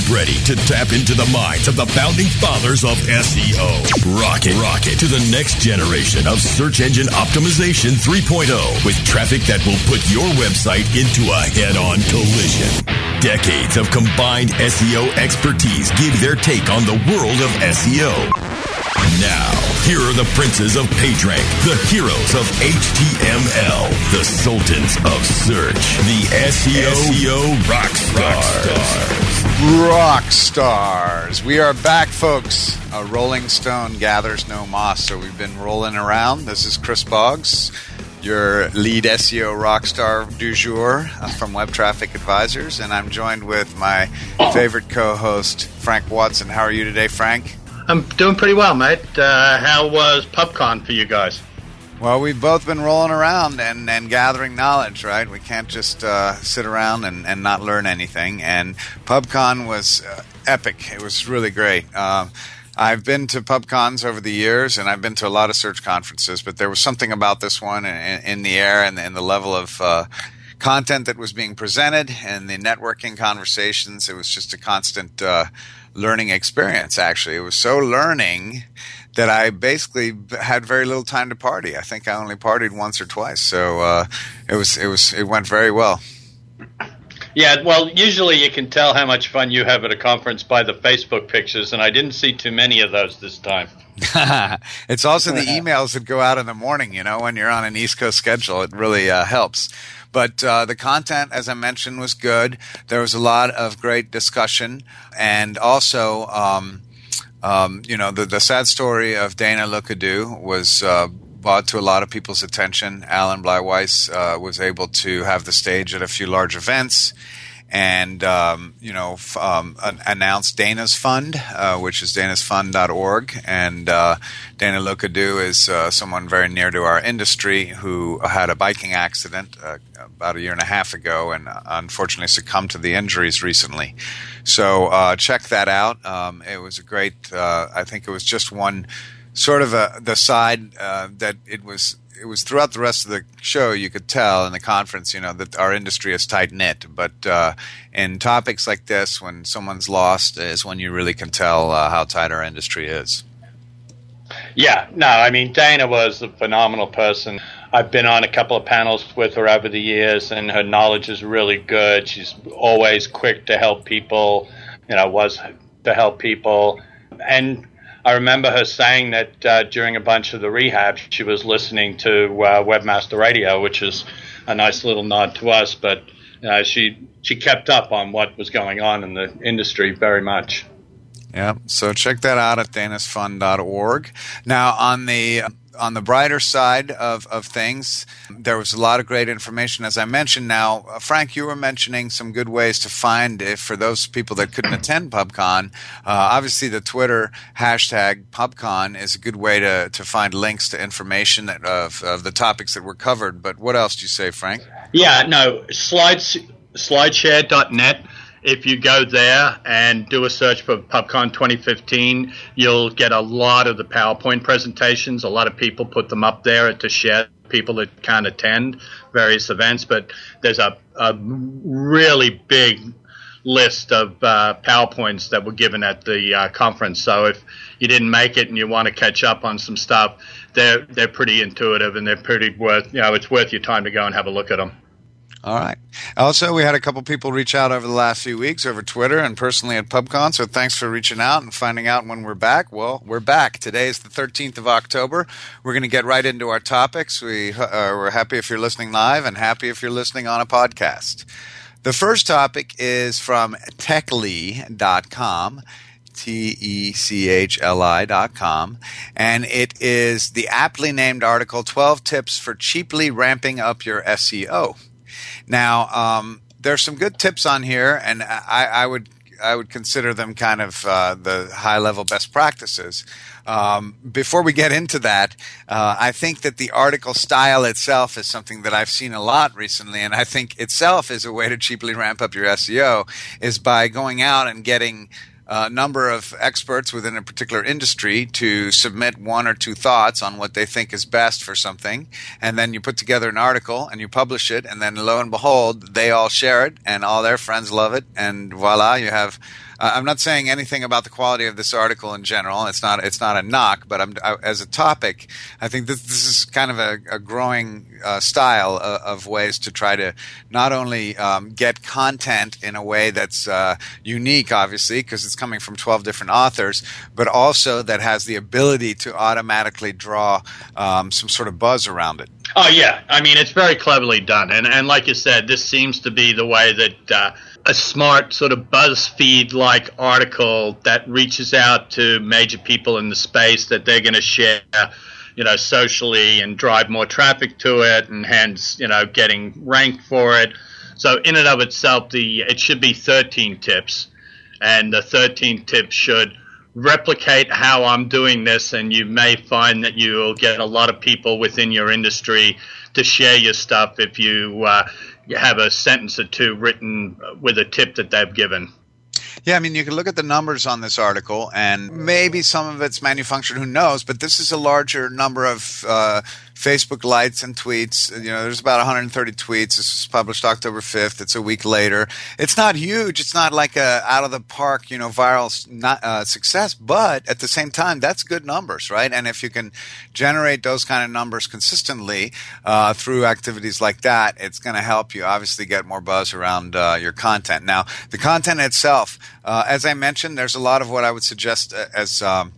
Get ready to tap into the minds of the founding fathers of SEO. Rocket, rocket to the next generation of search engine optimization 3.0 with traffic that will put your website into a head-on collision. Decades of combined SEO expertise give their take on the world of SEO. Now, here are the princes of PageRank, the heroes of HTML, the sultans of search, the SEO, SEO rock stars. Rock stars. We are back, folks. A rolling stone gathers no moss, so we've been rolling around. This is Chris Boggs, your lead SEO rock star du jour uh, from Web Traffic Advisors, and I'm joined with my favorite co-host, Frank Watson. How are you today, Frank? I'm doing pretty well, mate. Uh, how was PubCon for you guys? Well, we've both been rolling around and, and gathering knowledge, right? We can't just uh, sit around and, and not learn anything. And PubCon was uh, epic. It was really great. Uh, I've been to PubCons over the years, and I've been to a lot of search conferences, but there was something about this one in, in the air and, and the level of uh, content that was being presented and the networking conversations. It was just a constant uh, learning experience, actually. It was so learning that I basically had very little time to party. I think I only partied once or twice. So uh, it was it was it went very well. Yeah, well, usually you can tell how much fun you have at a conference by the Facebook pictures, and I didn't see too many of those this time. it's also the emails that go out in the morning, you know, when you're on an East Coast schedule. It really uh, helps. But uh, the content, as I mentioned, was good. There was a lot of great discussion, and also, um, um, you know, the, the sad story of Dana Lookadoo was. Uh, brought to a lot of people's attention. Alan Bleiweiss uh, was able to have the stage at a few large events and um, you know f- um, announced Dana's Fund, uh, which is danasfund.org. And uh, Dana Lookadoo is uh, someone very near to our industry who had a biking accident uh, about a year and a half ago, and unfortunately succumbed to the injuries recently. So uh, check that out. Um, it was a great. Uh, I think it was just one sort of a, the side that it was it was throughout the rest of the show you could tell in the conference you know that our industry is tight knit. But uh, in topics like this when someone's lost is when you really can tell uh, how tight our industry is. Yeah. No i mean dana was a phenomenal person. I've been on a couple of panels with her over the years and her knowledge is really good. She's always quick to help people you know was to help people. And I remember her saying that uh, during a bunch of the rehab, she was listening to uh, Webmaster Radio, which is a nice little nod to us. But uh, she she kept up on what was going on in the industry very much. Yeah, so check that out at danasfund.org. Now, on the on the brighter side of, of things, there was a lot of great information, as I mentioned. Now, uh, Frank, you were mentioning some good ways to find if for those people that couldn't attend PubCon. Uh, obviously, the Twitter hashtag PubCon is a good way to, to find links to information of, of the topics that were covered. But what else do you say, Frank? Yeah, no, slides, slideshare.net if you go there and do a search for PubCon 2015, you'll get a lot of the PowerPoint presentations. A lot of people put them up there to share people that can't attend various events, but there's a, a really big list of uh, PowerPoints that were given at the uh, conference. So if you didn't make it and you want to catch up on some stuff, they're they're pretty intuitive and they're pretty worth you know it's worth your time to go and have a look at them. All right. Also, we had a couple people reach out over the last few weeks over Twitter and personally at PubCon. So thanks for reaching out and finding out when we're back. Well, we're back. Today is the 13th of October. We're going to get right into our topics. We, uh, we're happy if you're listening live and happy if you're listening on a podcast. The first topic is from techli.com. T E C H L I dot com. And it is the aptly named article 12 Tips for Cheaply Ramping Up Your SEO. Now, um, there's some good tips on here, and I, I would I would consider them kind of uh, the high level best practices. Um, before we get into that, uh, I think that the article style itself is something that I've seen a lot recently, and I think itself is a way to cheaply ramp up your SEO is by going out and getting a number of experts within a particular industry to submit one or two thoughts on what they think is best for something. And then you put together an article and you publish it. And then lo and behold, they all share it and all their friends love it. And voila, you have uh, I'm not saying anything about the quality of this article in general. It's not it's not a knock, but I, as a topic, I think this, this is kind of a, a growing uh, style of, of, ways to try to not only um, get content in a way that's uh, unique, obviously, because it's coming from 12 different authors, but also that has the ability to automatically draw um, some sort of buzz around it. Oh yeah, I mean it's very cleverly done, and and like you said, this seems to be the way that uh, a smart sort of BuzzFeed like article that reaches out to major people in the space that they're going to share, you know, socially and drive more traffic to it, and hence, you know, getting ranked for it. So, in and of itself, the it should be 13 tips, and the 13 tips should replicate how I'm doing this, and you may find that you'll get a lot of people within your industry to share your stuff if you. Uh, you have a sentence or two written with a tip that they've given. Yeah, I mean, you can look at the numbers on this article, and maybe some of it's manufactured. Who knows? But this is a larger number of uh, Facebook likes and tweets. You know, there's about 130 tweets. This was published October 5th. It's a week later. It's not huge. It's not like a out of the park, you know, viral not, uh, success. But at the same time, that's good numbers, right? And if you can generate those kind of numbers consistently uh, through activities like that, it's going to help you obviously get more buzz around uh, your content. Now, the content itself, uh, as I mentioned, there's a lot of what I would suggest uh, as um,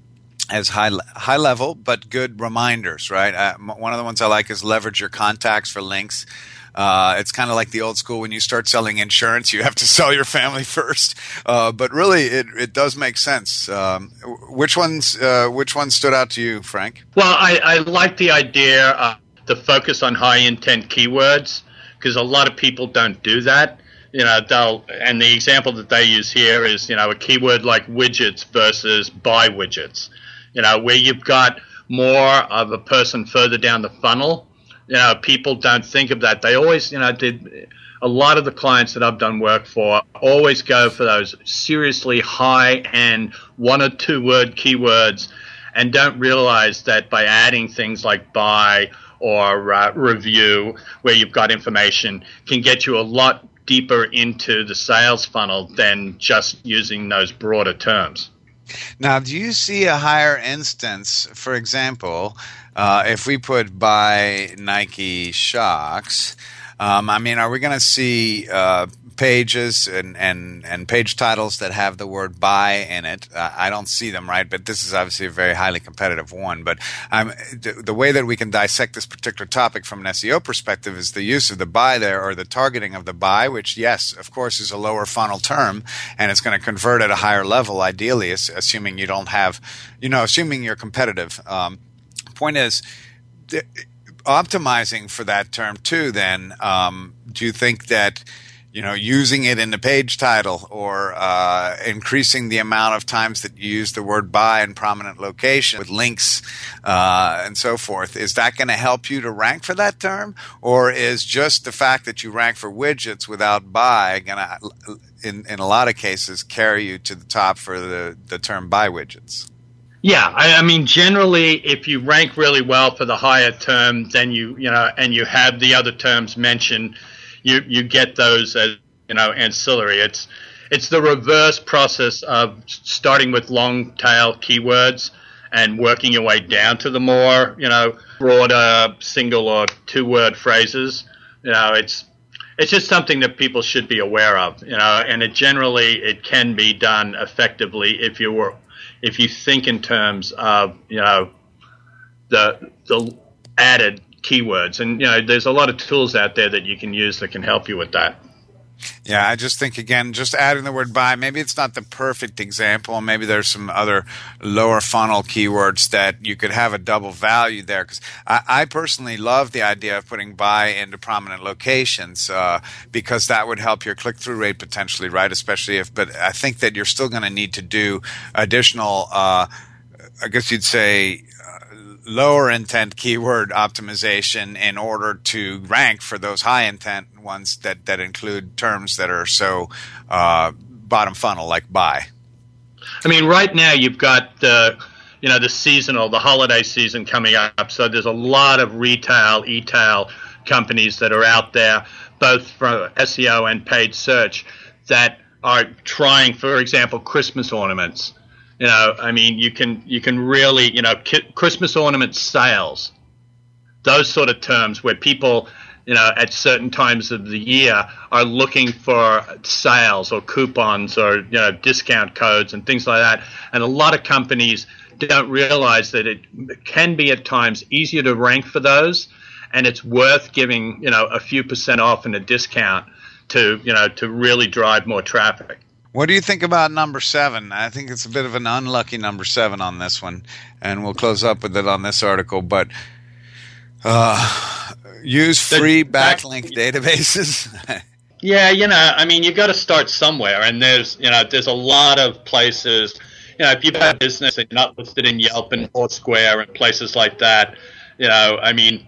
as high high level but good reminders right? Uh, one of the ones i like is leverage your contacts for links. Uh, it's kind of like the old school when you start selling insurance you have to sell your family first. Uh, but really it, it does make sense. Um, which ones uh, which one stood out to you frank? Well i, I like the idea uh, to focus on high intent keywords because a lot of people don't do that. You know they'll and the example that they use here is you know a keyword like widgets versus buy widgets you know, where you've got more of a person further down the funnel. You know, people don't think of that. They always, you know, did a lot of the clients that I've done work for always go for those seriously high end one or two word keywords and don't realize that by adding things like buy or uh, review where you've got information can get you a lot deeper into the sales funnel than just using those broader terms. Now, do you see a higher instance? For example, uh, if we put buy Nike Shox, um, I mean, are we going to see uh, pages and, and, and page titles that have the word buy in it. Uh, I don't see them, right? But this is obviously a very highly competitive one. But um, the, the, way that we can dissect this particular topic from an SEO perspective is the use of the buy there or the targeting of the buy, which, yes, of course, is a lower funnel term and it's going to convert at a higher level, ideally, assuming you don't have, you know, assuming you're competitive. Um, point is, optimizing for that term too, then, um, do you think that you know, using it in the page title or uh, increasing the amount of times that you use the word buy in prominent location with links uh, and so forth. Is that going to help you to rank for that term? Or is just the fact that you rank for widgets without buy going to, in, in a lot of cases, carry you to the top for the, the term buy widgets? Yeah, I, I, mean, generally, if you rank really well for the higher term, then you you know, and you have the other terms mentioned, you you get those as you know ancillary. It's it's the reverse process of starting with long tail keywords and working your way down to the more you know broader single or two word phrases. You know, it's it's just something that people should be aware of. You know, and it generally it can be done effectively if you were if you think in terms of you know the the added keywords. And you know, there's a lot of tools out there that you can use that can help you with that. Yeah, I just think again, just adding the word buy, maybe it's not the perfect example. Maybe there's some other lower funnel keywords that you could have a double value there. Because I, I, personally love the idea of putting buy into prominent locations uh, because that would help your click through rate potentially, right? Especially if, but I think that you're still going to need to do additional. Uh, I guess you'd say lower intent keyword optimization in order to rank for those high intent ones that, that include terms that are so uh, bottom funnel, like buy. I mean, right now you've got the, you know, the seasonal, the holiday season coming up. So there's a lot of retail, e-tail companies that are out there, both for SEO and paid search, that are trying, for example, Christmas ornaments. You know, I mean, you can you can really, you know, Christmas ornament sales, those sort of terms where people you know, at certain times of the year are looking for sales or coupons or, you know, discount codes and things like that. And a lot of companies don't realize that it can be at times easier to rank for those and it's worth giving, you know, a few percent off and a discount to, you know, to really drive more traffic. What do you think about number seven? I think it's a bit of an unlucky number seven on this one, and we'll close up with it on this article. But uh, use free backlink databases. yeah, you know, I mean, you've got to start somewhere, and there's, you know, there's a lot of places. You know, if you've had a business and you're not listed in Yelp and Foursquare and places like that, you know, I mean,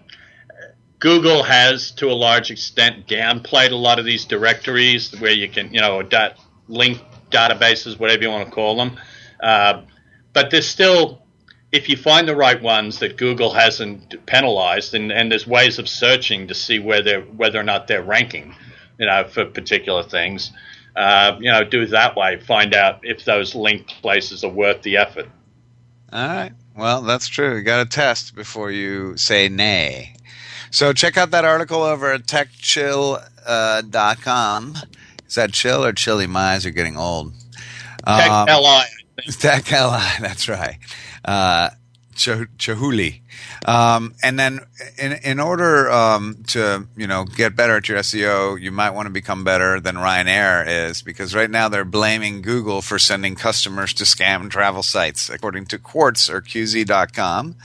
Google has, to a large extent, downplayed a lot of these directories where you can, you know, dot, link databases, whatever you want to call them. Uh, but there's still if you find the right ones that Google hasn't penalized, and, and there's ways of searching to see whether whether or not they're ranking, you know, for particular things, uh, you know, do that way. Find out if those linked places are worth the effort. All right. Well, that's true. You got to test before you say nay. So check out that article over at techchill.com. Uh, Is that chill or chilly? My eyes are getting old. Tech um, LI. Tech LI, that's right uh, Chihuly. Um, and then in, in order um, to, you know, get better at your SEO, you might want to become better than Ryanair is because right now they're blaming Google for sending customers to scam travel sites, according to Quartz or QZ.com.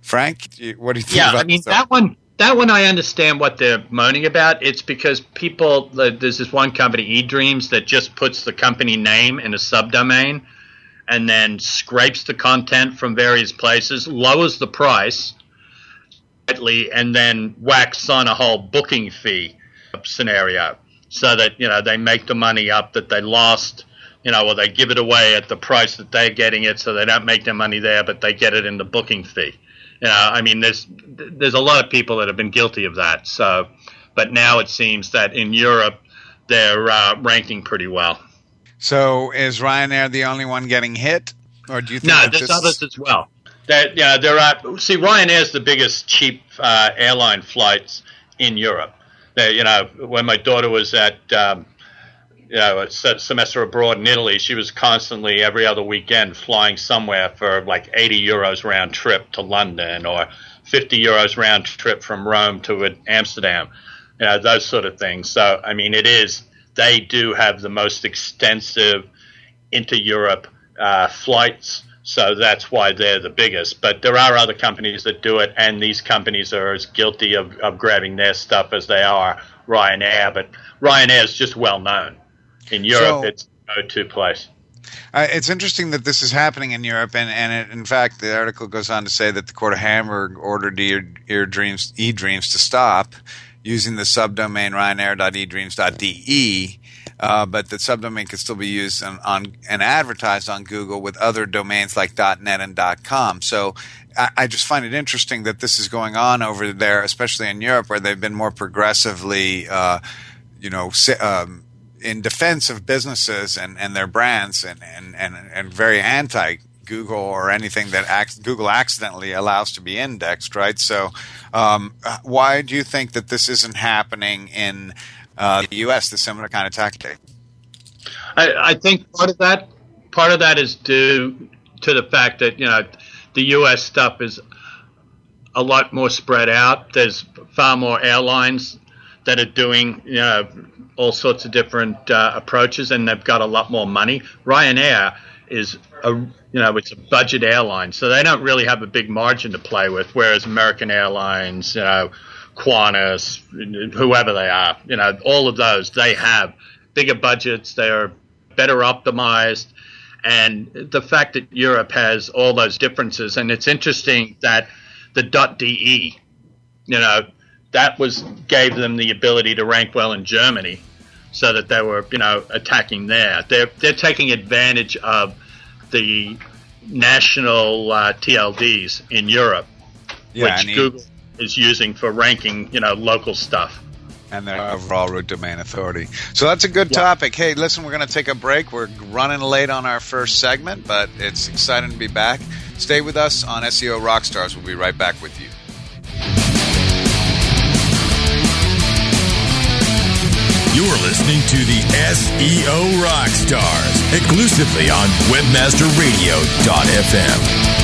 Frank, what do you think yeah, I mean, that one that one I understand what they're moaning about. It's because people, there's this one company, eDreams, that just puts the company name in a subdomain and then scrapes the content from various places, lowers the price, slightly, and then whacks on a whole booking fee scenario so that you know they make the money up that they lost you know or they give it away at the price that they're getting it so they don't make their money there but they get it in the booking fee know i mean there's there's a lot of people that have been guilty of that so but now it seems that in europe they're uh, ranking pretty well so is Ryanair the only one getting hit, or do you think? No, there's this... others as well. That yeah, there are. See, Ryanair is the biggest cheap uh, airline flights in Europe. They, you know, when my daughter was at um, you know a semester abroad in Italy, she was constantly every other weekend flying somewhere for like 80 euros round trip to London or 50 euros round trip from Rome to Amsterdam. You know, those sort of things. So I mean, it is they do have the most extensive inter Europe uh, flights. So that's why they're the biggest. But there are other companies that do it, and these companies are as guilty of, of grabbing their stuff as they are Ryanair. But Ryanair is just well known. In Europe, so, it's a go to place. Uh, it's interesting that this is happening in Europe, and, and it, in fact, the article goes on to say that the Court of Hamburg ordered eDreams, eDreams to stop using the subdomain ryanair.edreams.de, uh, but the subdomain can still be used on, on, and advertised on Google with other domains like .net and .com. So I, I, just find it interesting that this is going on over there, especially in Europe, where they've been more progressively, uh, you know, um, in defense of businesses and, and their brands and, and, and, and very anti Google or anything that ac- Google accidentally allows to be indexed, right? So, um, why do you think that this isn't happening in uh, the U.S. The similar kind of tactic? I, I, think part of that part of that is due to the fact that you know the U.S. stuff is a lot more spread out. There's far more airlines that are doing you know all sorts of different uh, approaches, and they've got a lot more money. Ryanair is a you know it's a budget airline, so they don't really have a big margin to play with. Whereas American Airlines, you know, Qantas, whoever they are, you know, all of those they have bigger budgets. They are better optimized, and the fact that Europe has all those differences, and it's interesting that the .de, you know, that was gave them the ability to rank well in Germany, so that they were you know attacking there. They're they're taking advantage of the national uh, TLDs in Europe, Yeah, which and he- Google is using for ranking, you know, local stuff. and their overall root domain authority. So that's a good topic. Hey, listen, we're going to take a break. We're running late on our first segment, but it's exciting to be back. Stay with us on SEO Rockstars. We'll be right back with you. You're listening to the SEO Rockstars exclusively on WebmasterRadio.fm.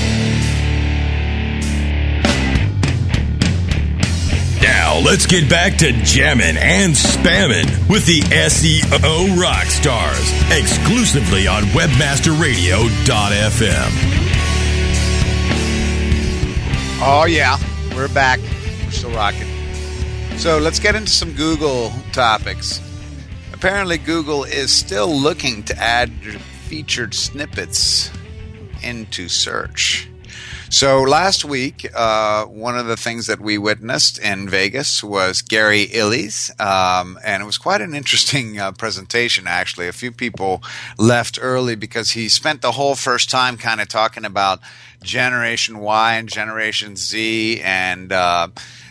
Let's get back to jamming and spamming with the SEO Rockstars exclusively on WebmasterRadio.fm. Oh, yeah. We're back. We're still rocking. So let's get into some Google topics. Apparently, Google is still looking to add featured snippets into search. So last week, uh, one of the things that we witnessed in Vegas was Gary Illyes, um, and it was quite an interesting uh, presentation. Actually, a few people left early because he spent the whole first time kind of talking about Generation Y and Generation Z, and uh,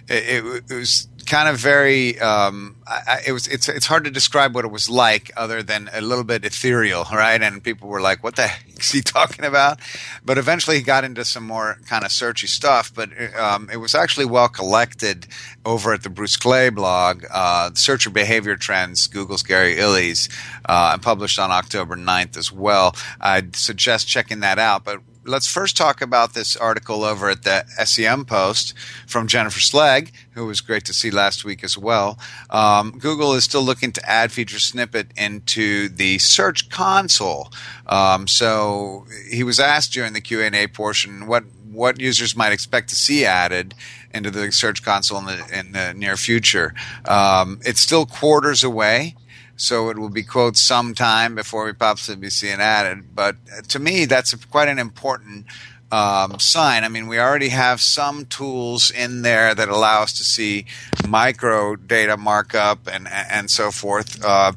it, it was kind of very um, I, it was it's it's hard to describe what it was like other than a little bit ethereal right? And people were like what the heck is he talking about? But eventually he got into some more kind of searchy stuff but um, it was actually well collected over at the bruce clay blog uh, searcher behavior trends google's gary illyes uh, and published on october 9th as well. I'd suggest checking that out but let's first talk about this article over at the SEM Post from Jennifer Slegg, who was great to see last week as well. Um, Google is still looking to add feature snippet into the Search Console. Um, so he was asked during the Q and A portion what what users might expect to see added into the Search Console in the, in the near future. Um, it's still quarters away so it will be quote sometime before we possibly see it added. But to me, that's a, quite an important um, sign. I mean, we already have some tools in there that allow us to see micro data markup and and so forth. Uh,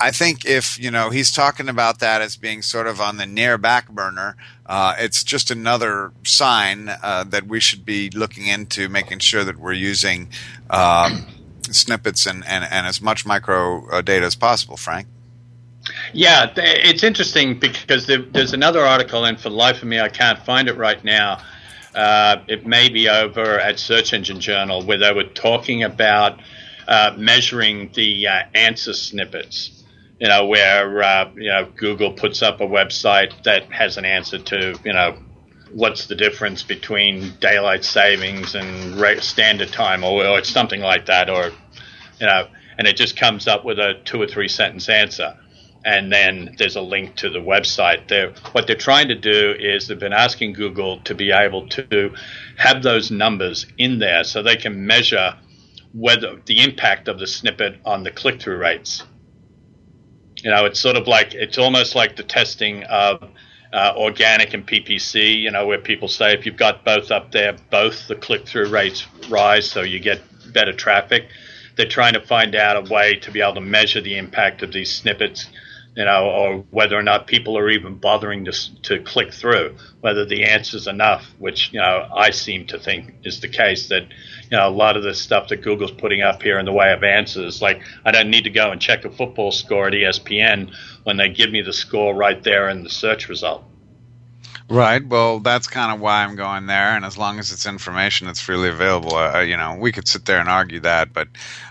I think if you know he's talking about that as being sort of on the near back burner, uh, it's just another sign uh, that we should be looking into making sure that we're using. Um, snippets and, and, and as much micro uh, data as possible, Frank. Yeah, it's interesting because there's another article, and for the life of me, I can't find it right now. Uh, it may be over at Search Engine Journal where they were talking about uh, measuring the uh, answer snippets. You know, where uh, you know Google puts up a website that has an answer to you know what's the difference between daylight savings and standard time or, or it's something like that or you know and it just comes up with a two or three sentence answer and then there's a link to the website. They're, what they're trying to do is they've been asking Google to be able to have those numbers in there so they can measure whether the impact of the snippet on the click through rates. You know, it's sort of like it's almost like the testing of uh, organic and PPC. You know, where people say if you've got both up there, both the click through rates rise, so you get better traffic. They're trying to find out a way to be able to measure the impact of these snippets you know, or whether or not people are even bothering to, to click through, whether the answer's enough, which, you know, I seem to think is the case that, you know, a lot of the stuff that Google's putting up here in the way of answers, like I don't need to go and check a football score at ESPN when they give me the score right there in the search result. Right. Well, that's kind of why I'm going there, and as long as it's information that's freely available, uh, you know, we could sit there and argue that. But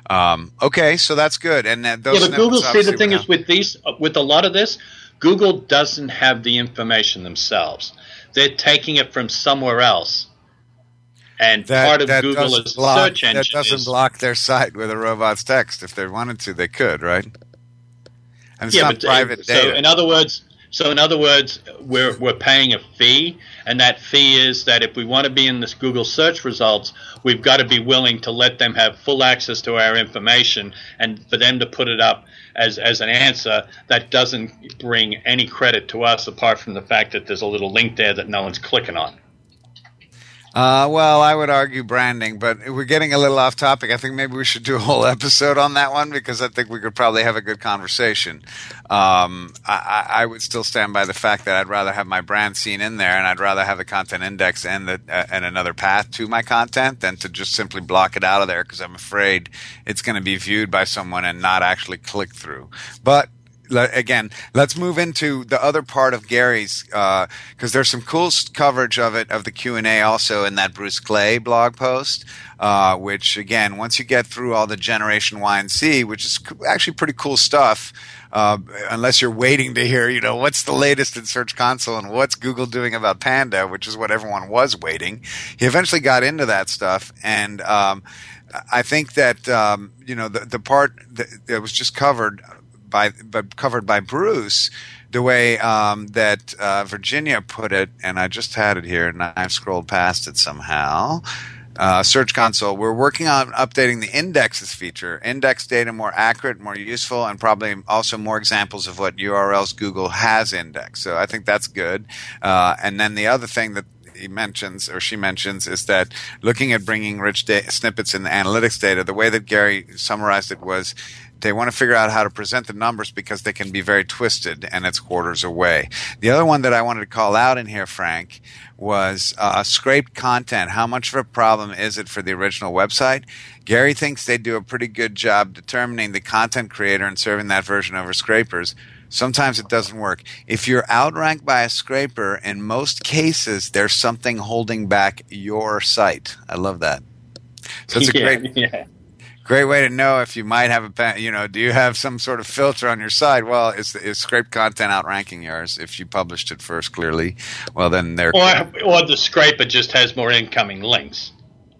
um, okay, so that's good. And uh, those yeah, but Google. See, the thing is with these, uh, with a lot of this, Google doesn't have the information themselves. They're taking it from somewhere else. And that, part of Google's block, search engine that doesn't is, block their site with a robot's text. If they wanted to, they could, right? And it's yeah, not but, private so data. in other words, so in other words, we're we're paying a fee, and that fee is that if we want to be in this Google search results, we've got to be willing to let them have full access to our information, and for them to put it up as as an answer that doesn't bring any credit to us apart from the fact that there's a little link there that no one's clicking on. Uh, well, I would argue branding, but we're getting a little off topic. I think maybe we should do a whole episode on that one because I think we could probably have a good conversation. Um, I, I, would still stand by the fact that I'd rather have my brand seen in there, and I'd rather have the content index and the uh, and another path to my content than to just simply block it out of there because I'm afraid it's going to be viewed by someone and not actually click through. But again, let's move into the other part of Gary's because uh, there's some cool coverage of it of the Q and A also in that Bruce Clay blog post. Uh, which again, once you get through all the Generation Y and C, which is actually pretty cool stuff. Uh, unless you're waiting to hear, you know, what's the latest in Search Console and what's Google doing about Panda, which is what everyone was waiting. He eventually got into that stuff, and um, I think that um, you know the the part that, that was just covered by, by covered by Bruce, the way um, that uh, Virginia put it, and I just had it here, and I've scrolled past it somehow. Uh, Search Console. We're working on updating the indexes feature. Index data more accurate, more useful, and probably also more examples of what URLs Google has indexed. So I think that's good. Uh, and then the other thing that he mentions or she mentions is that looking at bringing rich da- snippets in the analytics data, the way that Gary summarized it was they want to figure out how to present the numbers because they can be very twisted and it's quarters away. The other one that I wanted to call out in here, Frank, was uh, scraped content. How much of a problem is it for the original website? Gary thinks they do a pretty good job determining the content creator and serving that version over scrapers. Sometimes it doesn't work. If you're outranked by a scraper, in most cases, there's something holding back your site. I love that. So it's a great, yeah great way to know if you might have a you know do you have some sort of filter on your side? Well is is scrape content outranking yours? If you published it first clearly well then they're or, or the scraper just has more incoming links.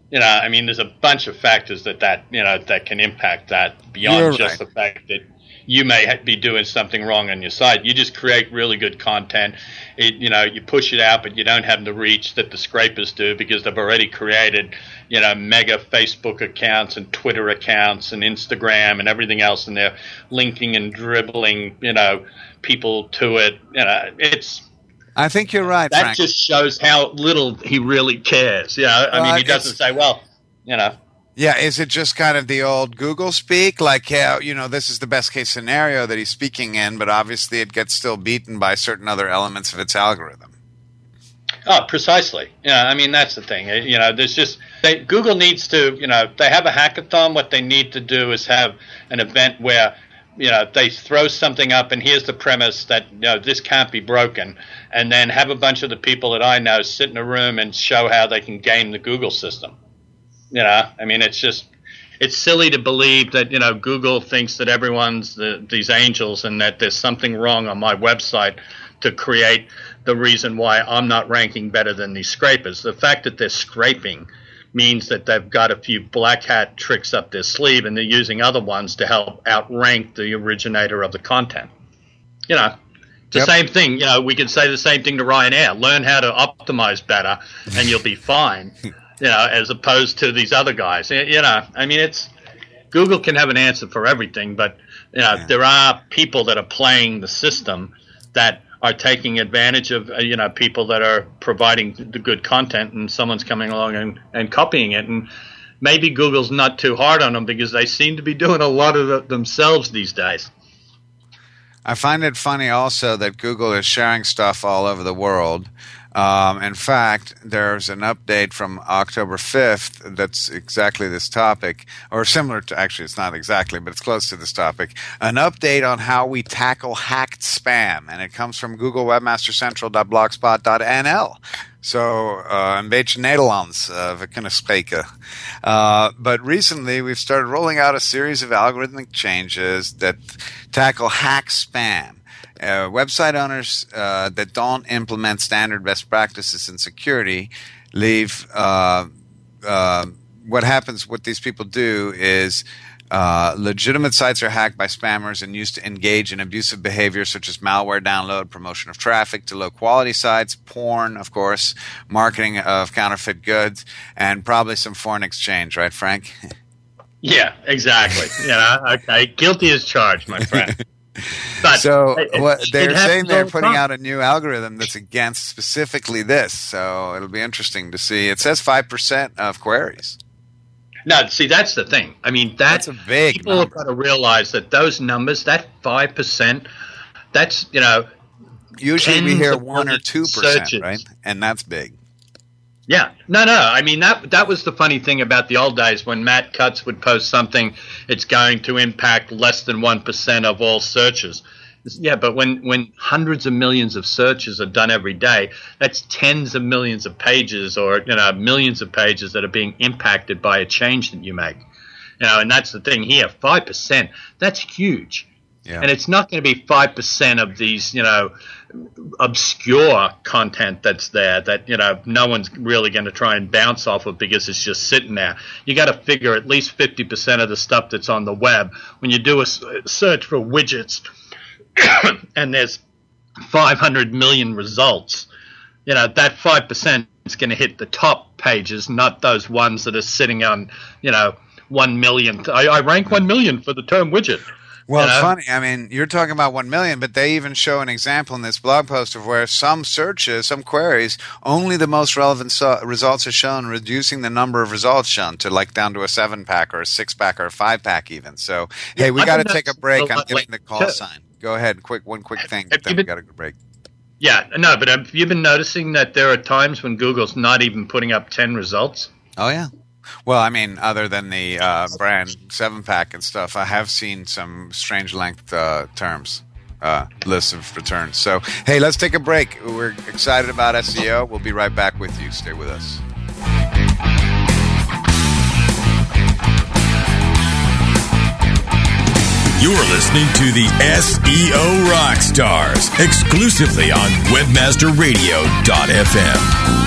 You know i mean there's a bunch of factors that that you know that can impact that beyond You're just right. the fact that you may be doing something wrong on your site. You just create really good content. It, you know, you push it out, but you don't have the reach that the scrapers do because they've already created, you know, mega Facebook accounts and Twitter accounts and Instagram and everything else, and they're linking and dribbling, you know, people to it. You know, it's I think you're right. that Frank. just shows how little he really cares. You know, I Well, mean, he doesn't say, well, you know. Yeah, is it just kind of the old Google speak? Like, yeah, you know, this is the best case scenario that he's speaking in, but obviously it gets still beaten by certain other elements of its algorithm. Oh, precisely. Yeah, I mean that's the thing. Uh, you know, there's just they, Google needs to. You know, they have a hackathon. What they need to do is have an event where you know they throw something up, and here's the premise that you know this can't be broken, and then have a bunch of the people that I know sit in a room and show how they can game the Google system. You know, I mean, it's just it's silly to believe that you know Google thinks that everyone's the, these angels and that there's something wrong on my website to create the reason why I'm not ranking better than these scrapers. The fact that they're scraping means that they've got a few black hat tricks up their sleeve and they're using other ones to help outrank the originator of the content. you know, it's the yep. same thing. You know, we can say the same thing to Ryanair. Learn how to optimize better, and you'll be fine. you know, as opposed to these other guys. You know, I mean, it's Google can have an answer for everything, but you know, yeah. there are people that are playing the system that are taking advantage of uh, you know people that are providing the good content, and someone's coming along and, and copying it, and maybe Google's not too hard on them because they seem to be doing a lot of it themselves these days. I find it funny also that Google is sharing stuff all over the world. Um, in fact, there's an update from October 5th that's exactly this topic, or similar to, actually, it's not exactly, but it's close to this topic. An update on how we tackle hacked spam, and it comes from Google webmastercentral.blogspot.nl. So, uh, een beetje Nederlands, uh. Uh, but recently, we've started rolling out a series of algorithmic changes that tackle hack spam. Uh, website owners uh, that don't implement standard best practices in security leave. Uh, uh what happens? What these people do is. Uh, legitimate sites are hacked by spammers and used to engage in abusive behavior such as malware download, promotion of traffic to low quality sites, porn, of course, marketing of counterfeit goods, and probably some foreign exchange, right, Frank? Yeah, exactly. yeah, okay. Guilty as charged, my friend. But so it, what they're saying they're putting out a new algorithm that's against specifically this. So it'll be interesting to see. It says five percent of queries. No, see that's the thing. I mean that, that's a big. People number. have got to realize that those numbers, that five percent, that's you know. Usually we hear one or two percent, right? And that's big. Yeah, no, no. I mean that that was the funny thing about the old days when Matt Cutts would post something. It's going to impact less than one percent of all searches. Yeah, but when when hundreds of millions of searches are done every day, that's tens of millions of pages, or you know, millions of pages that are being impacted by a change that you make. You know, and that's the thing here. Five percent. That's huge. Yeah. And it's not going to be five percent of these, you know, obscure content that's there that you know no one's really going to try and bounce off of because it's just sitting there. You got to figure at least fifty percent of the stuff that's on the web when you do a search for widgets, and there's five hundred million results. You know that five percent is going to hit the top pages, not those ones that are sitting on you know one million. I, I rank one million for the term widget. Well, you know? it's funny. I mean, you're talking about 1 million, but they even show an example in this blog post of where some searches, some queries, only the most relevant so- results are shown, reducing the number of results shown to like down to a seven pack or a six pack or a five pack even. So, yeah, hey, we got to take a break. I'm getting the call sign. Go ahead. Quick, one quick thing. Then been, we got to break. Yeah, no, but have you been noticing that there are times when Google's not even putting up 10 results? Oh, yeah. Well, I mean, other than the uh, brand seven pack and stuff, I have seen some strange length uh, terms. Uh, lists of returns. So, hey, let's take a break. We're excited about SEO. We'll be right back with you. Stay with us. You're listening to the SEO Rockstars exclusively on WebmasterRadio.fm.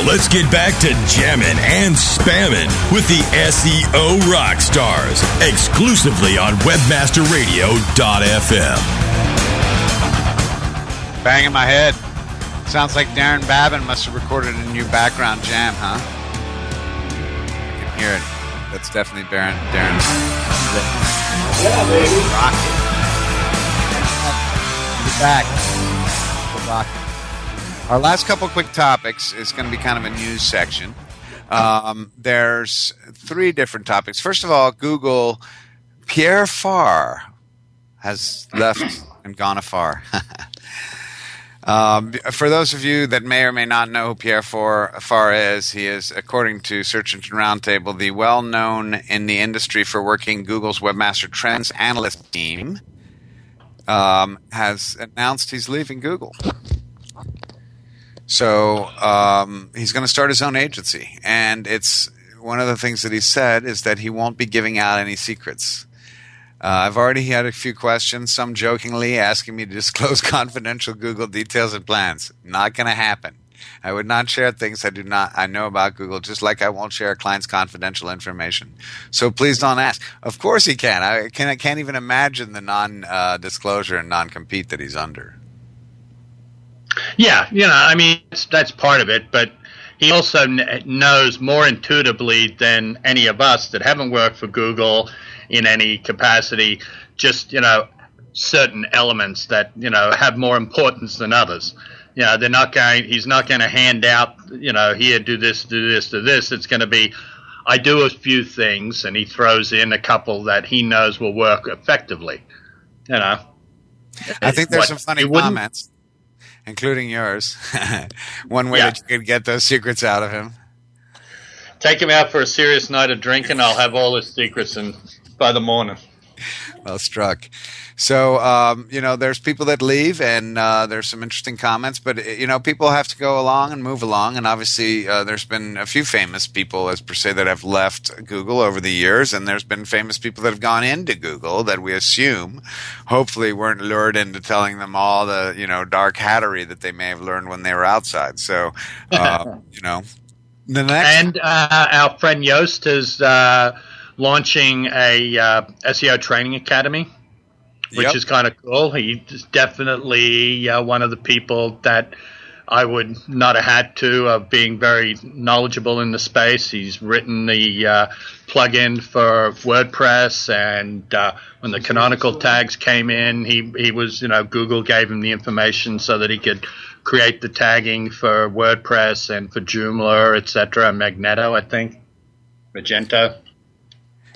Now let's get back to jamming and spamming with the SEO rock stars exclusively on WebmasterRadio.fm. Banging my head. Sounds like Darren Babin must have recorded a new background jam, huh? I can hear it. That's definitely Darren. Darren's. Yeah, baby. Rock it. back. Rock it. Our last couple quick topics is going to be kind of a news section. Um, there's three different topics. First of all, Google, Pierre Far has left and gone afar. Um, for those of you that may or may not know who Pierre Far is, he is, according to Search Engine Roundtable, the well known in the industry for working Google's Webmaster Trends analyst team, um, has announced he's leaving Google. So um, he's going to start his own agency. And it's one of the things that he said is that he won't be giving out any secrets. Uh, I've already had a few questions, some jokingly asking me to disclose confidential Google details and plans. Not going to happen. I would not share things I do not I know about Google, just like I won't share a client's confidential information. So please don't ask. Of course he can. I can. I can't even imagine the non-disclosure uh, and non-compete that he's under. Yeah, you know, I mean that's part of it, but he also kn- knows more intuitively than any of us that haven't worked for Google in any capacity, just, you know, certain elements that, you know, have more importance than others. You know, they're not going, he's not going to hand out, you know, here, do this, do this, do this. It's going to be, I do a few things, and he throws in a couple that he knows will work effectively. You know, I think there's what, some funny comments, including yours. One way yeah. that you could get those secrets out of him. Take him out for a serious night of drinking. I'll have all his secrets and by the morning. Well struck. So um, you know, there's people that leave, and uh, there's some interesting comments. But you know, people have to go along and move along. And obviously, uh, there's been a few famous people, as per se, that have left Google over the years, and there's been famous people that have gone into Google that we assume, hopefully, weren't lured into telling them all the you know dark hattery that they may have learned when they were outside. So uh, you know, the next and uh, our friend Yoast has uh, launching a uh, SEO training academy, which yep. is kind of cool. He's definitely uh, one of the people that I would not have had to of being very knowledgeable in the space. He's written the uh, plugin for WordPress, and uh, when the canonical tags came in, he he was you know Google gave him the information so that he could create the tagging for WordPress and for Joomla, etc. Magento, I think, Magento.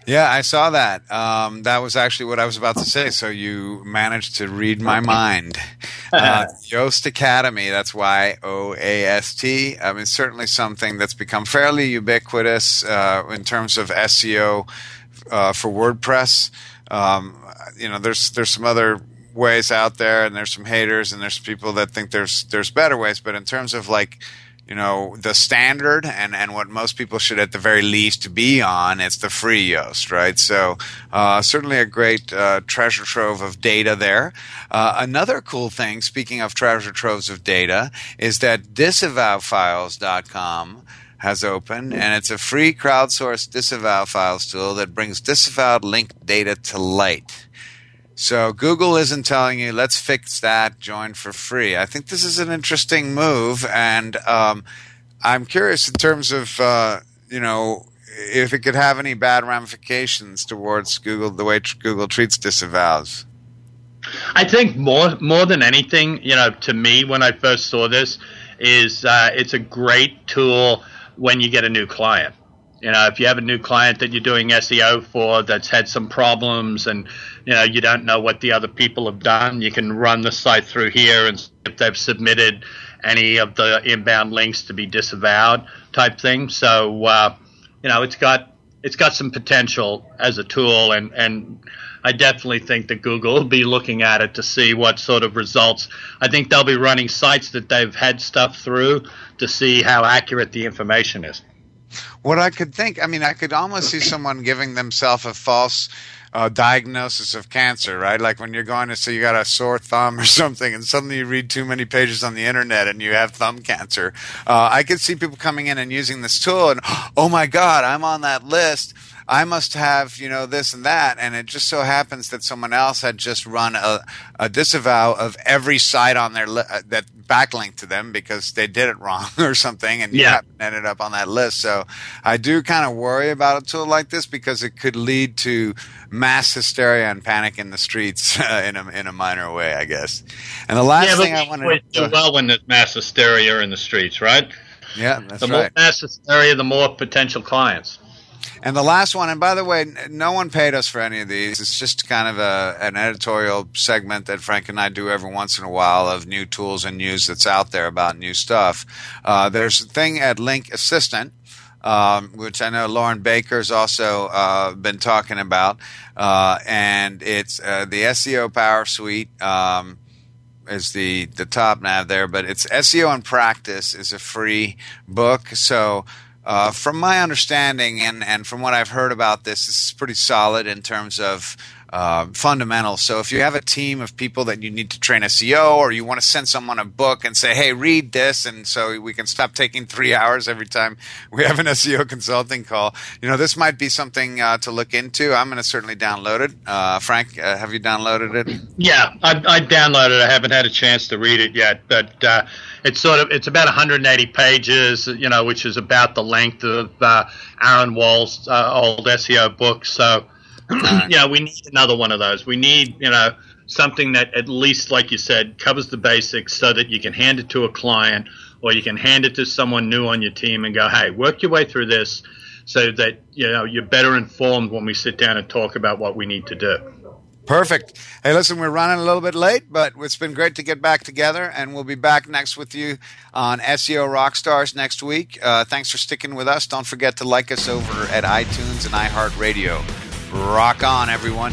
Yeah, I saw that. Um, that was actually what I was about to say. So you managed to read my mind. Uh, Yoast Academy, that's Y O A S T. I mean, certainly something that's become fairly ubiquitous uh, in terms of SEO uh, for WordPress. Um, you know, there's there's some other ways out there, and there's some haters, and there's people that think there's there's better ways. But in terms of like you know the standard and and what most people should at the very least be on it's the free Yoast right? So uh, certainly a great uh, treasure trove of data there. Uh, another cool thing speaking of treasure troves of data is that disavowfiles.com has opened and it's a free crowdsourced disavow files tool that brings disavowed linked data to light so Google isn't telling you, let's fix that, join for free. I think this is an interesting move, and um, I'm curious in terms of, uh, you know, if it could have any bad ramifications towards Google, the way Google treats disavows. I think more more than anything, you know, to me when I first saw this, is uh, it's a great tool when you get a new client You know, if you have a new client that you're doing SEO for that's had some problems and you know you don't know what the other people have done, you can run the site through here and if they've submitted any of the inbound links to be disavowed type thing. So uh, you know, it's got it's got some potential as a tool and and I definitely think that Google will be looking at it to see what sort of results. I think they'll be running sites that they've had stuff through to see how accurate the information is. What I could think, I mean, I could almost see someone giving themselves a false uh, diagnosis of cancer, right? Like when you're going to say you got a sore thumb or something, and suddenly you read too many pages on the internet and you have thumb cancer. Uh, I could see people coming in and using this tool, and oh my God, I'm on that list I must have, you know, this and that. And it just so happens that someone else had just run a, a disavow of every site on their li- uh, that backlink to them because they did it wrong or something and yeah. ended up on that list. So I do kind of worry about a tool like this because it could lead to mass hysteria and panic in the streets uh, in a in a minor way, I guess. And the last yeah, thing I want to do well when there's mass hysteria in the streets, right? Yeah, that's the right. more mass hysteria, the more potential clients. And the last one, and by the way, no one paid us for any of these. It's just kind of a, an editorial segment that Frank and I do every once in a while of new tools and news that's out there about new stuff. Uh, there's a thing at Link Assistant. Um, which I know Loren Baker's also uh, been talking about, uh, and it's uh, the SEO Power Suite. Um, is the the top nav there, but it's SEO in Practice is a free book. So uh, from my understanding and, and from what I've heard about this, this is pretty solid in terms of uh, fundamentals. So if you have a team of people that you need to train SEO, or you want to send someone a book and say, "Hey, read this," and so we can stop taking three hours every time we have an SEO consulting call. You know, this might be something uh, to look into. I'm going to certainly download it. Uh, Frank, uh, have you downloaded it? Yeah, I, I, downloaded. it. I haven't had a chance to read it yet, but uh, it's sort of it's about 180 pages. You know, which is about the length of Aaron Wall's old SEO book. So know, we need another one of those. We need, you know, something that at least, like you said, covers the basics so that you can hand it to a client or you can hand it to someone new on your team and go, hey, work your way through this so that, you know, you're better informed when we sit down and talk about what we need to do. Perfect. Hey, listen, we're running a little bit late, but it's been great to get back together, and we'll be back next with you on SEO Rockstars next week. Uh, thanks for sticking with us. Don't forget to like us over at iTunes and iHeartRadio. Rock on, everyone.